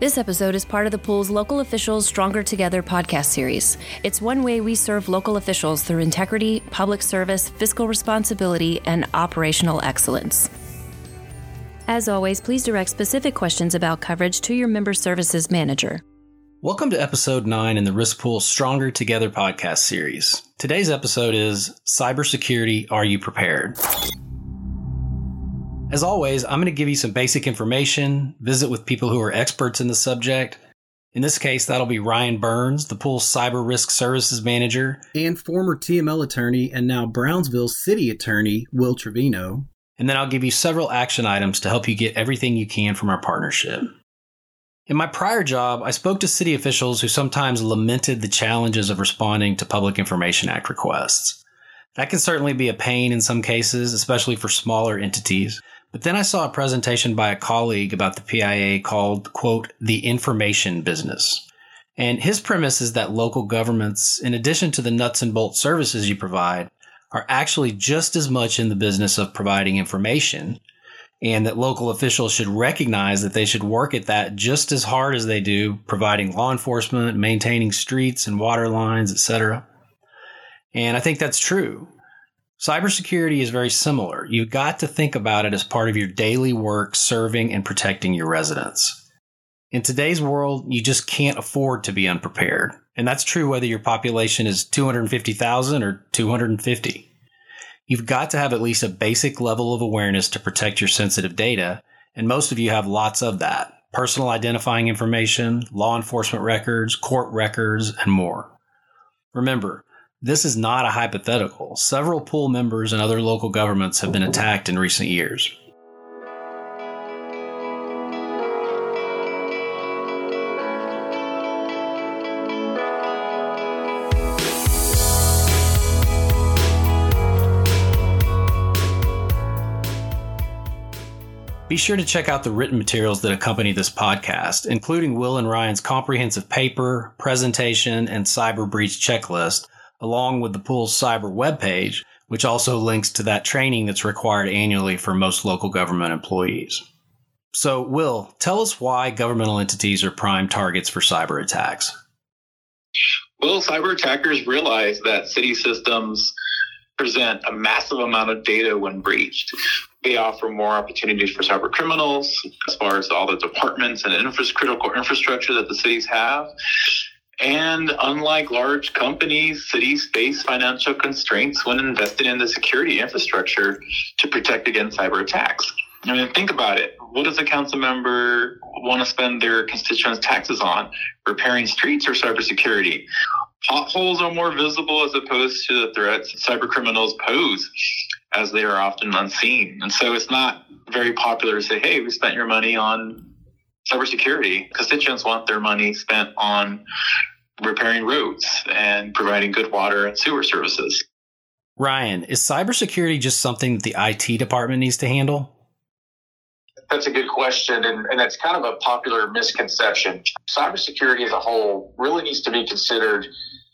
This episode is part of the pool's Local Officials Stronger Together podcast series. It's one way we serve local officials through integrity, public service, fiscal responsibility, and operational excellence. As always, please direct specific questions about coverage to your member services manager. Welcome to episode 9 in the Risk Pool Stronger Together podcast series. Today's episode is Cybersecurity Are You Prepared? As always, I'm going to give you some basic information, visit with people who are experts in the subject. In this case, that'll be Ryan Burns, the pool's cyber risk services manager, and former TML attorney and now Brownsville city attorney, Will Trevino. And then I'll give you several action items to help you get everything you can from our partnership. In my prior job, I spoke to city officials who sometimes lamented the challenges of responding to Public Information Act requests. That can certainly be a pain in some cases, especially for smaller entities. But then I saw a presentation by a colleague about the PIA called, quote, the information business. And his premise is that local governments, in addition to the nuts and bolts services you provide, are actually just as much in the business of providing information and that local officials should recognize that they should work at that just as hard as they do providing law enforcement, maintaining streets and water lines, etc. And I think that's true. Cybersecurity is very similar. You've got to think about it as part of your daily work serving and protecting your residents. In today's world, you just can't afford to be unprepared. And that's true whether your population is 250,000 or 250. You've got to have at least a basic level of awareness to protect your sensitive data, and most of you have lots of that. Personal identifying information, law enforcement records, court records, and more. Remember, this is not a hypothetical. Several pool members and other local governments have been attacked in recent years. Be sure to check out the written materials that accompany this podcast, including Will and Ryan's comprehensive paper, presentation, and cyber breach checklist, along with the pool's cyber webpage, which also links to that training that's required annually for most local government employees. So, Will, tell us why governmental entities are prime targets for cyber attacks. Well, cyber attackers realize that city systems present a massive amount of data when breached. They offer more opportunities for cyber criminals as far as all the departments and critical infrastructure that the cities have. And unlike large companies, cities face financial constraints when investing in the security infrastructure to protect against cyber attacks. I mean, think about it. What does a council member want to spend their constituents' taxes on? Repairing streets or cybersecurity? Potholes are more visible as opposed to the threats cyber criminals pose, as they are often unseen. And so it's not very popular to say, hey, we spent your money on cybersecurity. Constituents want their money spent on repairing roads and providing good water and sewer services. Ryan, is cybersecurity just something that the IT department needs to handle? That's a good question, and, and that's kind of a popular misconception. Cybersecurity as a whole really needs to be considered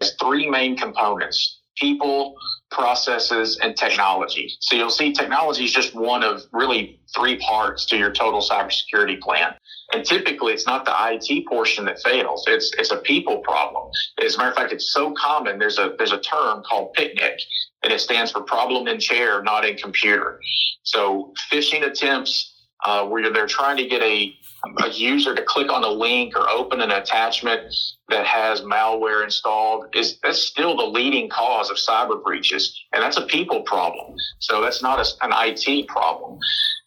as three main components people, processes, and technology. So you'll see technology is just one of really three parts to your total cybersecurity plan. And typically, it's not the IT portion that fails. It's it's a people problem. As a matter of fact, it's so common. There's a there's a term called PICNIC, and it stands for problem in chair, not in computer. So phishing attempts uh, where they're trying to get a a user to click on a link or open an attachment that has malware installed is that's still the leading cause of cyber breaches. And that's a people problem. So that's not a, an IT problem.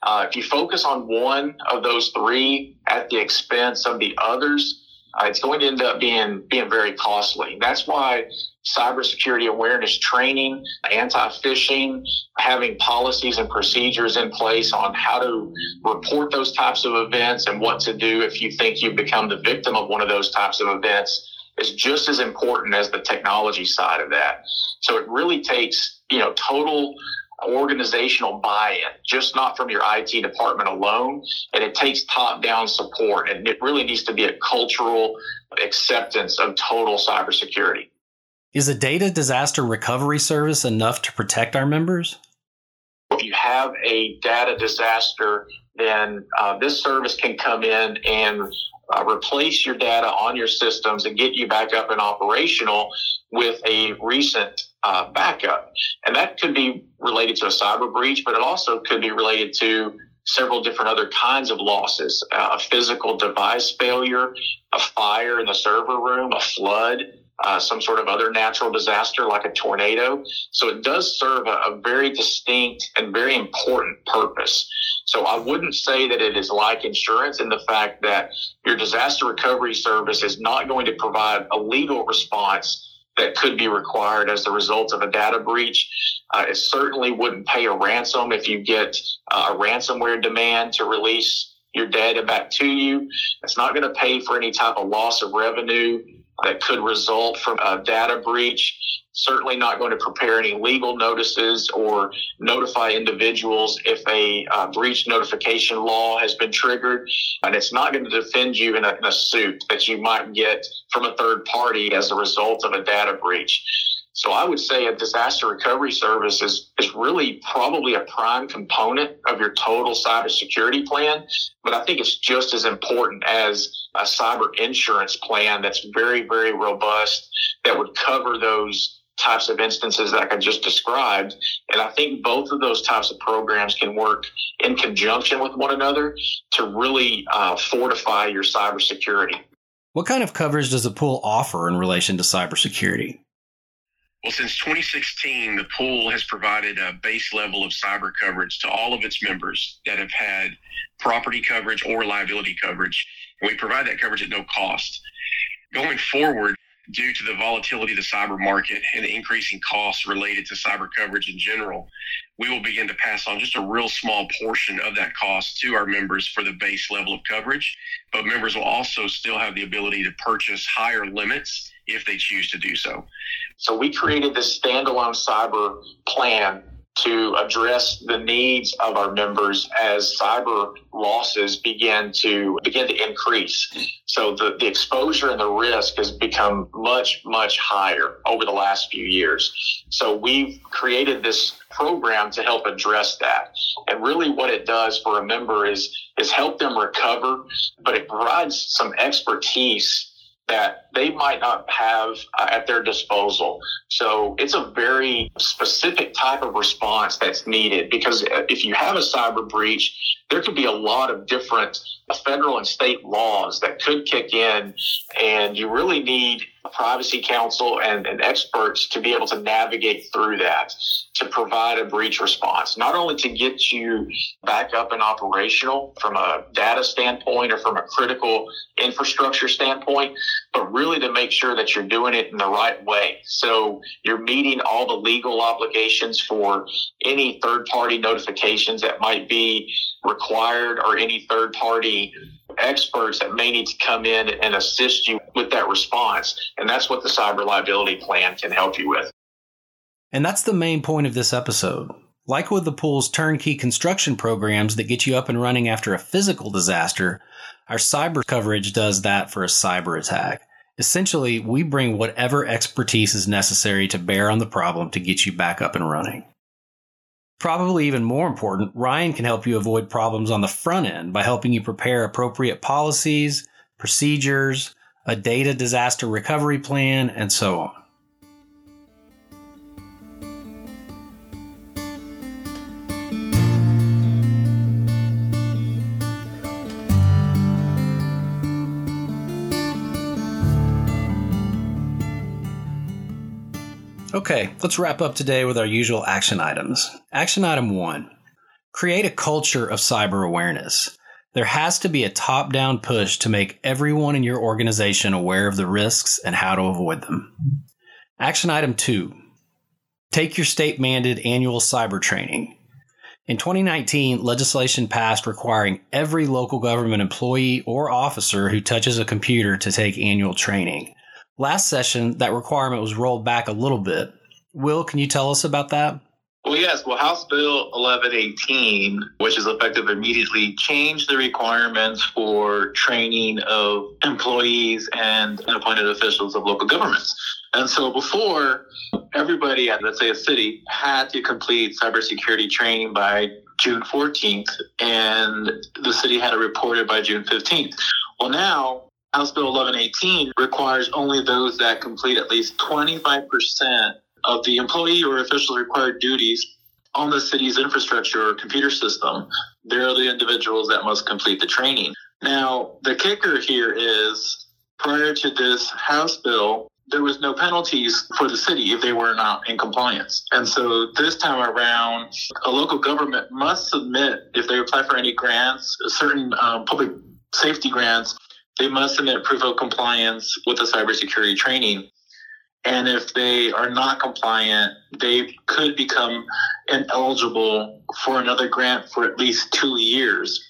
Uh, if you focus on one of those three at the expense of the others uh, it's going to end up being being very costly. That's why cybersecurity awareness training, anti-phishing, having policies and procedures in place on how to report those types of events and what to do if you think you've become the victim of one of those types of events is just as important as the technology side of that. So it really takes, you know, total organizational buy-in, just not from your IT department alone. And it takes top-down support. And it really needs to be a cultural acceptance of total cybersecurity. Is a data disaster recovery service enough to protect our members? If you have a data disaster, then uh, this service can come in and uh, replace your data on your systems and get you back up and operational with a recent uh, backup. And that could be related to a cyber breach, but it also could be related to several different other kinds of losses uh, a physical device failure, a fire in the server room, a flood. Uh, some sort of other natural disaster like a tornado. So it does serve a, a very distinct and very important purpose. So I wouldn't say that it is like insurance in the fact that your disaster recovery service is not going to provide a legal response that could be required as the result of a data breach. Uh, it certainly wouldn't pay a ransom if you get uh, a ransomware demand to release your data back to you. It's not going to pay for any type of loss of revenue that could result from a data breach certainly not going to prepare any legal notices or notify individuals if a uh, breach notification law has been triggered. And it's not going to defend you in a, in a suit that you might get from a third party as a result of a data breach. So I would say a disaster recovery service is, is really probably a prime component of your total cybersecurity plan. But I think it's just as important as a cyber insurance plan that's very, very robust that would cover those types of instances that I just described. And I think both of those types of programs can work in conjunction with one another to really uh, fortify your cybersecurity. What kind of coverage does the pool offer in relation to cybersecurity? Well, since 2016, the pool has provided a base level of cyber coverage to all of its members that have had property coverage or liability coverage. And we provide that coverage at no cost. Going forward, due to the volatility of the cyber market and the increasing costs related to cyber coverage in general, we will begin to pass on just a real small portion of that cost to our members for the base level of coverage. But members will also still have the ability to purchase higher limits if they choose to do so. So we created this standalone cyber plan to address the needs of our members as cyber losses begin to begin to increase. So the, the exposure and the risk has become much, much higher over the last few years. So we've created this program to help address that. And really what it does for a member is is help them recover, but it provides some expertise that they might not have uh, at their disposal. So it's a very specific type of response that's needed because if you have a cyber breach, there could be a lot of different uh, federal and state laws that could kick in, and you really need a privacy counsel and, and experts to be able to navigate through that to provide a breach response, not only to get you back up and operational from a data standpoint or from a critical infrastructure standpoint, but really to make sure that you're doing it in the right way. So you're meeting all the legal obligations for any third party notifications that might be required or any third party experts that may need to come in and assist you with that response. And that's what the cyber liability plan can help you with. And that's the main point of this episode. Like with the pool's turnkey construction programs that get you up and running after a physical disaster, our cyber coverage does that for a cyber attack. Essentially, we bring whatever expertise is necessary to bear on the problem to get you back up and running. Probably even more important, Ryan can help you avoid problems on the front end by helping you prepare appropriate policies, procedures, a data disaster recovery plan, and so on. Okay, let's wrap up today with our usual action items. Action item one create a culture of cyber awareness. There has to be a top down push to make everyone in your organization aware of the risks and how to avoid them. Action item two take your state mandated annual cyber training. In 2019, legislation passed requiring every local government employee or officer who touches a computer to take annual training. Last session, that requirement was rolled back a little bit. Will, can you tell us about that? Well, yes. Well, House Bill 1118, which is effective immediately, changed the requirements for training of employees and appointed officials of local governments. And so before, everybody at, let's say, a city had to complete cybersecurity training by June 14th, and the city had to report it by June 15th. Well, now House Bill 1118 requires only those that complete at least 25% of the employee or official required duties on the city's infrastructure or computer system. They're the individuals that must complete the training. Now, the kicker here is prior to this House bill, there was no penalties for the city if they were not in compliance. And so this time around, a local government must submit, if they apply for any grants, certain um, public safety grants, they must submit proof of compliance with the cybersecurity training. And if they are not compliant, they could become ineligible for another grant for at least two years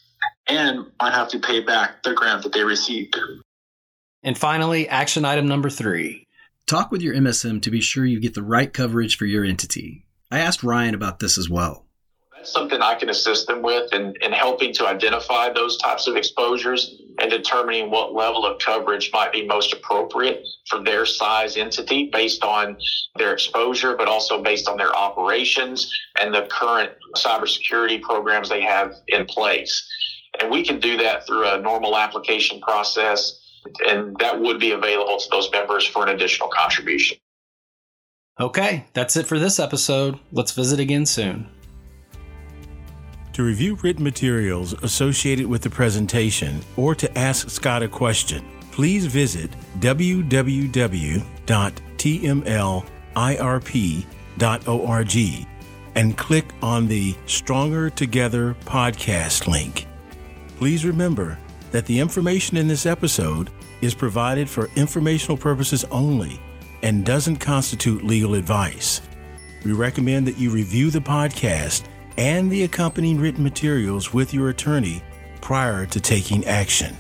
and might have to pay back the grant that they received. And finally, action item number three. Talk with your MSM to be sure you get the right coverage for your entity. I asked Ryan about this as well. That's something I can assist them with in, in helping to identify those types of exposures and determining what level of coverage might be most appropriate for their size entity based on their exposure, but also based on their operations and the current cybersecurity programs they have in place. And we can do that through a normal application process, and that would be available to those members for an additional contribution. Okay, that's it for this episode. Let's visit again soon. To review written materials associated with the presentation or to ask Scott a question, please visit www.tmlirp.org and click on the Stronger Together podcast link. Please remember that the information in this episode is provided for informational purposes only and doesn't constitute legal advice. We recommend that you review the podcast and the accompanying written materials with your attorney prior to taking action.